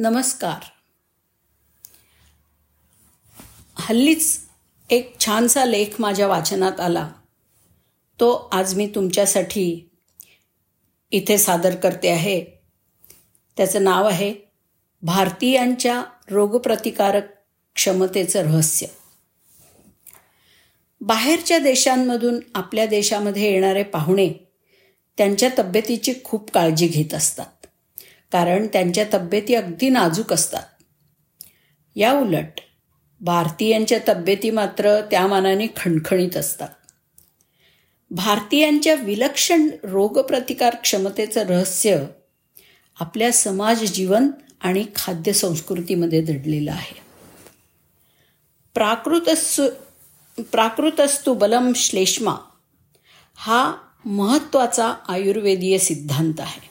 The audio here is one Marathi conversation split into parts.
नमस्कार. हल्लीच एक छानसा लेख माझ्या वाचनात आला. तो आज मी तुमच्यासाठी इथे सादर करते आहे. त्याचं नाव आहे भारतीयांच्या रोगप्रतिकारक क्षमतेचं रहस्य. बाहेरच्या देशांमधून आपल्या देशामध्ये येणारे पाहुणे त्यांच्या तब्येतीची खूप काळजी घेत असतात. कारण त्यांच्या तब्येती अगदी नाजूक असतात. या उलट भारतीयांच्या तब्येती मात्र त्या मानाने खणखणीत असतात. भारतीयांच्या विलक्षण रोगप्रतिकार क्षमतेचं रहस्य आपल्या समाज जीवन आणि खाद्यसंस्कृतीमध्ये दडलेलं आहे. प्राकृतस्तु प्राकृतस्तु बलम श्लेष्मा हा महत्त्वाचा आयुर्वेदीय सिद्धांत आहे.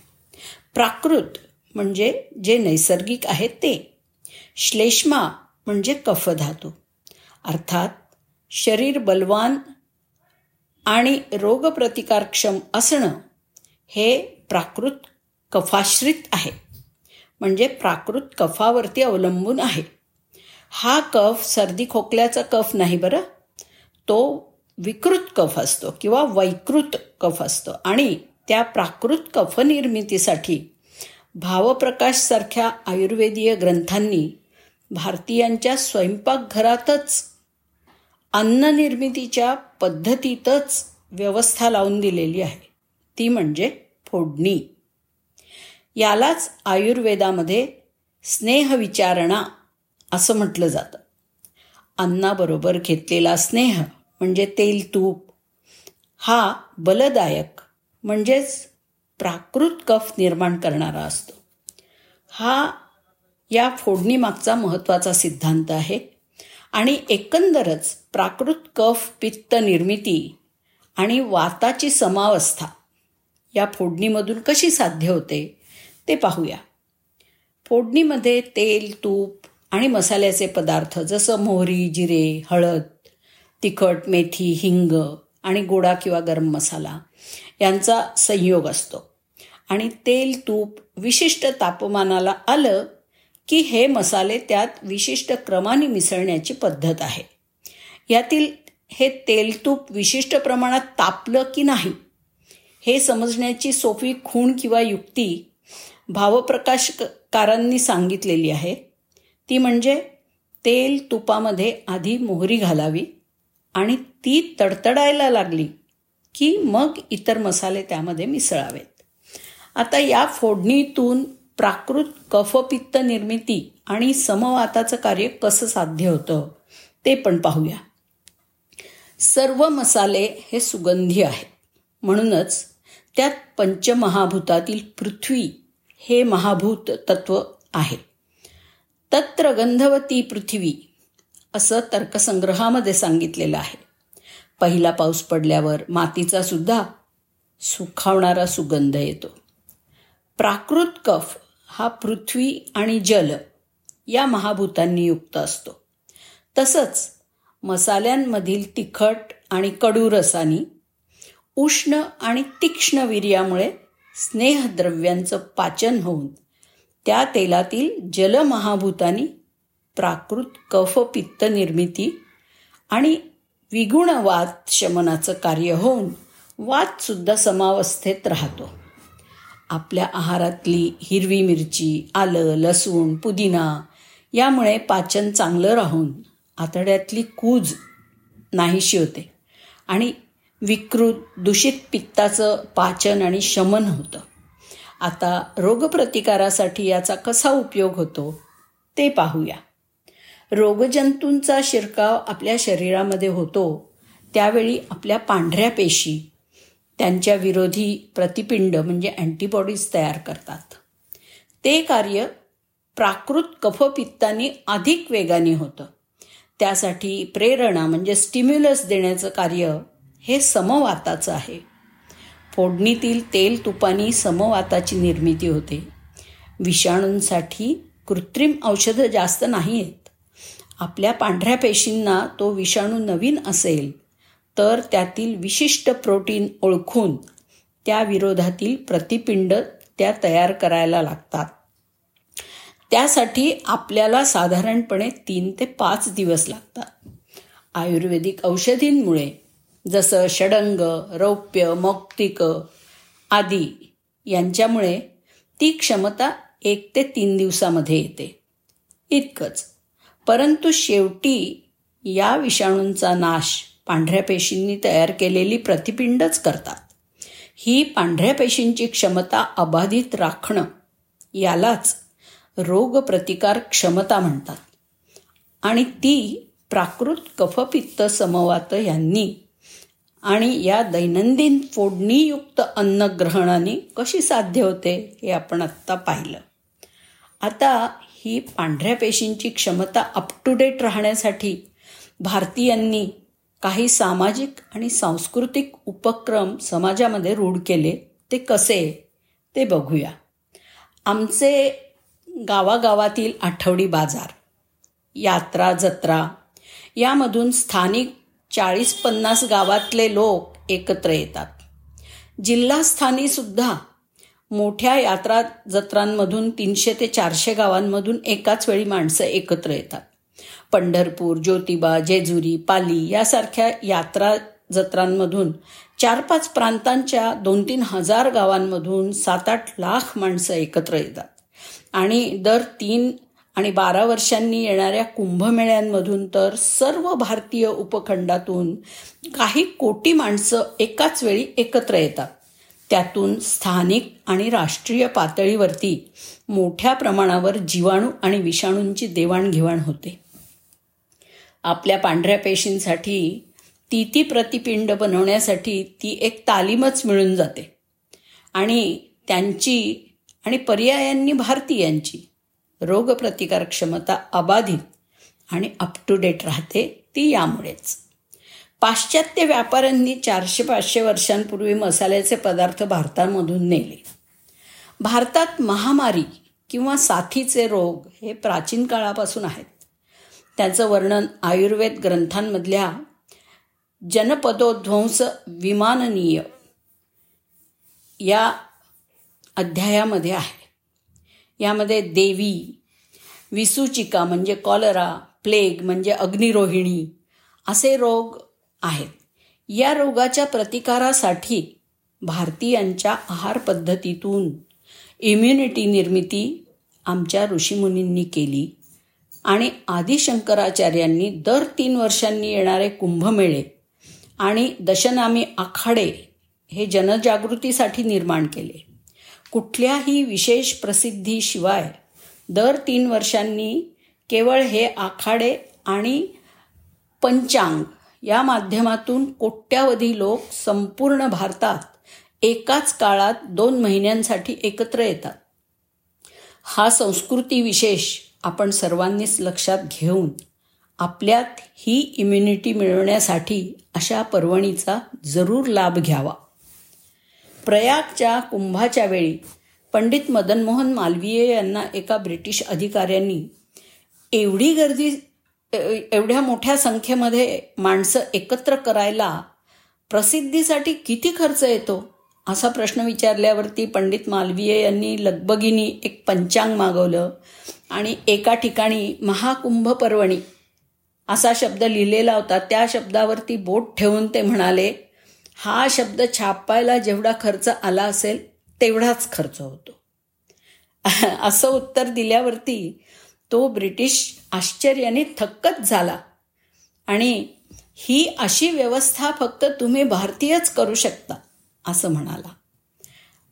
प्राकृत म्हणजे जे नैसर्गिक आहे ते. श्लेष्मा म्हणजे कफधातू अर्थात शरीर बलवान आणि रोगप्रतिकारक्षम असणं हे प्राकृत कफाश्रित आहे. म्हणजे प्राकृत कफावरती अवलंबून आहे. हा कफ सर्दी खोकल्याचा कफ नाही बरं. तो विकृत कफ असतो किंवा वैकृत कफ असतो आणि त्या प्राकृत कफ निर्मितीसाठी भावप्रकाशसारख्या आयुर्वेदीय ग्रंथांनी भारतीयांच्या स्वयंपाकघरातच अन्ननिर्मितीच्या पद्धतीतच व्यवस्था लावून दिलेली आहे. ती म्हणजे फोडणी. यालाच आयुर्वेदामध्ये स्नेहविचारणा असं म्हटलं जातं. अन्नाबरोबर घेतलेला स्नेह म्हणजे तेल तूप हा बलदायक म्हणजेच प्राकृत कफ निर्माण करणारा असतो. हा या फोडणीमागचा महत्त्वाचा सिद्धांत आहे आणि एकंदरच प्राकृत कफ पित्त निर्मिती आणि वाताची समावस्था या फोडणीमधून कशी साध्य होते ते पाहूया. फोडणीमध्ये तेल तूप आणि मसाल्याचे पदार्थ जसं मोहरी जिरे हळद तिखट मेथी हिंग आणि गोडा किंवा गरम मसाला यांचा संयोग असतो. आणि तेल तूप विशिष्ट तापमानाला आलं की हे मसाले त्यात विशिष्ट क्रमाने मिसळण्याची पद्धत आहे. यातील हे तेल तूप विशिष्ट प्रमाणात तापलं की नाही हे समजण्याची सोपी खूण किंवा युक्ती भावप्रकाशकारांनी सांगितलेली आहे. ती म्हणजे तेल तुपामध्ये आधी मोहरी घालावी आणि ती तडतडायला लागली की मग इतर मसाले त्यामध्ये मिसळावेत. आता या फोडणीतून प्राकृत कफपित्त निर्मिती आणि समवाताचं कार्य कसं साध्य होतं ते पण पाहूया. सर्व मसाले हे सुगंधी आहेत. म्हणूनच त्यात पंचमहाभूतातील पृथ्वी हे महाभूत तत्व आहे. तत्र गंधवती पृथ्वी असं तर्कसंग्रहामध्ये सांगितलेलं आहे. पहिला पाऊस पडल्यावर मातीचा सुद्धा सुखावणारा सुगंध येतो. प्राकृत कफ हा पृथ्वी आणि जल या महाभूतांनी युक्त असतो. तसंच मसाल्यांमधील तिखट आणि कडू रसानी उष्ण आणि तीक्ष्ण वीर्यामुळे स्नेहद्रव्यांचं पाचन होऊन त्या तेलातील जलमहाभूतांनी प्राकृत कफ पित्त निर्मिती आणि विगुणवाद शमनाचं कार्य होऊन वादसुद्धा समावस्थेत राहतो. आपल्या आहारातली हिरवी मिरची आलं लसूण पुदिना यामुळे पाचन चांगलं राहून आतड्यातली कूज नाहीशी होते आणि विकृत दूषित पित्ताचं पाचन आणि शमन होतं. आता रोगप्रतिकारासाठी याचा कसा उपयोग होतो ते पाहूया. रोगजंतूंचा शिरकाव आपल्या शरीरामध्ये होतो त्यावेळी आपल्या पांढऱ्या पेशी त्यांच्या विरोधी प्रतिपिंड म्हणजे अँटीबॉडीज तयार करतात. ते कार्य प्राकृत कफपित्ताने अधिक वेगाने होतं. त्यासाठी प्रेरणा म्हणजे स्टिम्युलस देण्याचं कार्य हे समवाताचं आहे. फोडणीतील तेल तुपानी समवाताची निर्मिती होते. विषाणूंसाठी कृत्रिम औषधं जास्त नाही आहेत आपल्या पांढऱ्या पेशींना तो विषाणू नवीन असेल तर त्यातील विशिष्ट प्रोटीन ओळखून त्या विरोधातील प्रतिपिंड त्या तयार करायला लागतात. त्यासाठी आपल्याला साधारणपणे तीन ते पाच दिवस लागतात. आयुर्वेदिक औषधींमुळे जसं षडंग रौप्य मौक्तिक आदी यांच्यामुळे ती क्षमता एक ते तीन दिवसामध्ये येते. इतकंच. परंतु शेवटी या विषाणूंचा नाश पांढऱ्या पेशींनी तयार केलेली प्रतिपिंडच करतात. ही पांढऱ्या पेशींची क्षमता अबाधित राखणं यालाच रोगप्रतिकार क्षमता म्हणतात. आणि ती प्राकृत कफपित्त समवात यांनी आणि या दैनंदिन फोडणीयुक्त अन्नग्रहणाने कशी साध्य होते हे आपण आत्ता पाहिलं. आता ही पांढऱ्या पेशींची क्षमता अप टू डेट राहण्यासाठी भारतीयांनी काही सामाजिक आणि सांस्कृतिक उपक्रम समाजामध्ये रूढ केले ते कसे ते बघूया. आमचे गावागावातील आठवडी बाजार यात्रा जत्रा यामधून स्थानिक चाळीस पन्नास गावातले लोक एकत्र येतात. जिल्हास्थानी सुद्धा मोठ्या यात्रा जत्रांमधून तीनशे ते चारशे गावांमधून एकाच वेळी माणसं एकत्र येतात. पंढरपूर ज्योतिबा जेजुरी पाली यासारख्या यात्रा जत्रांमधून चार पाच प्रांतांच्या दोन तीन हजार गावांमधून सात आठ लाख माणसं एकत्र येतात. आणि दर तीन आणि बारा वर्षांनी येणाऱ्या कुंभमेळ्यांमधून तर सर्व भारतीय उपखंडातून काही कोटी माणसं एकाच वेळी एकत्र येतात. त्यातून स्थानिक आणि राष्ट्रीय पातळीवरती मोठ्या प्रमाणावर जीवाणू आणि विषाणूंची देवाणघेवाण होते. आपल्या पांढऱ्या पेशींसाठी ती ती प्रतिपिंड बनवण्यासाठी ती एक तालीमच मिळून जाते. आणि त्यांची आणि पर्यायांनी भारतीयांची रोगप्रतिकार क्षमता अबाधित आणि अप टू डेट राहते ती यामुळेच. पाश्चात्य व्यापाऱ्यांनी चारशे पाचशे वर्षांपूर्वी मसाल्याचे पदार्थ भारतामधून नेले. भारतात महामारी किंवा साथीचे रोग हे प्राचीन काळापासून आहेत. त्याचं वर्णन आयुर्वेद ग्रंथांमधल्या जनपदोध्वंस विमाननीय या अध्यायामध्ये आहे. यामध्ये देवी विसूचिका म्हणजे कॉलरा प्लेग म्हणजे अग्निरोहिणी असे रोग आहेत. या रोगाच्या प्रतिकारासाठी भारतीयांच्या आहार पद्धतीतून इम्युनिटी निर्मिती आमच्या ऋषीमुनींनी केली. आणि आदिशंकराचार्यांनी दर तीन वर्षांनी येणारे कुंभमेळे आणि दशनामी आखाडे हे जनजागृतीसाठी निर्माण केले. कुठल्याही विशेष प्रसिद्धीशिवाय दर तीन वर्षांनी केवळ हे आखाडे आणि पंचांग या माध्यमातून कोट्यावधी लोक संपूर्ण भारतात एकाच काळात दोन महिन्यांसाठी एकत्र येतात. हा संस्कृती विशेष आपण सर्वांनीच लक्षात घेऊन आपल्यात ही इम्युनिटी मिळवण्यासाठी अशा पर्वणीचा जरूर लाभ घ्यावा. प्रयागच्या कुंभाच्या वेळी पंडित मदनमोहन मालवीय यांना एका ब्रिटिश अधिकाऱ्यांनी एवढी गर्दी एवढ्या मोठ्या संख्येमध्ये माणसं एकत्र करायला प्रसिद्धीसाठी किती खर्च येतो? असा प्रश्न विचारल्यावरती पंडित मालवीय यांनी लगबगिनी एक पंचांग मागवलं आणि एका ठिकाणी महाकुंभ पर्वणी असा शब्द लिहिलेला होता. त्या शब्दावरती बोट ठेवून ते म्हणाले हा शब्द छापायला जेवढा खर्च आला असेल तेवढाच खर्च होतो. असं उत्तर दिल्यावरती तो ब्रिटिश आश्चर्याने थक्कच झाला. आणि ही अशी व्यवस्था फक्त तुम्ही भारतीयच करू शकता. असं म्हणाला.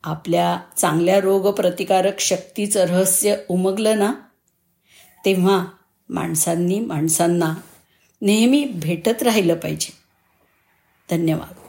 आपल्या चांगल्या रोगप्रतिकारक शक्तीचं रहस्य उमगलं ना? तेव्हा माणसांनी माणसांना नेहमी भेटत राहिलं पाहिजे. धन्यवाद.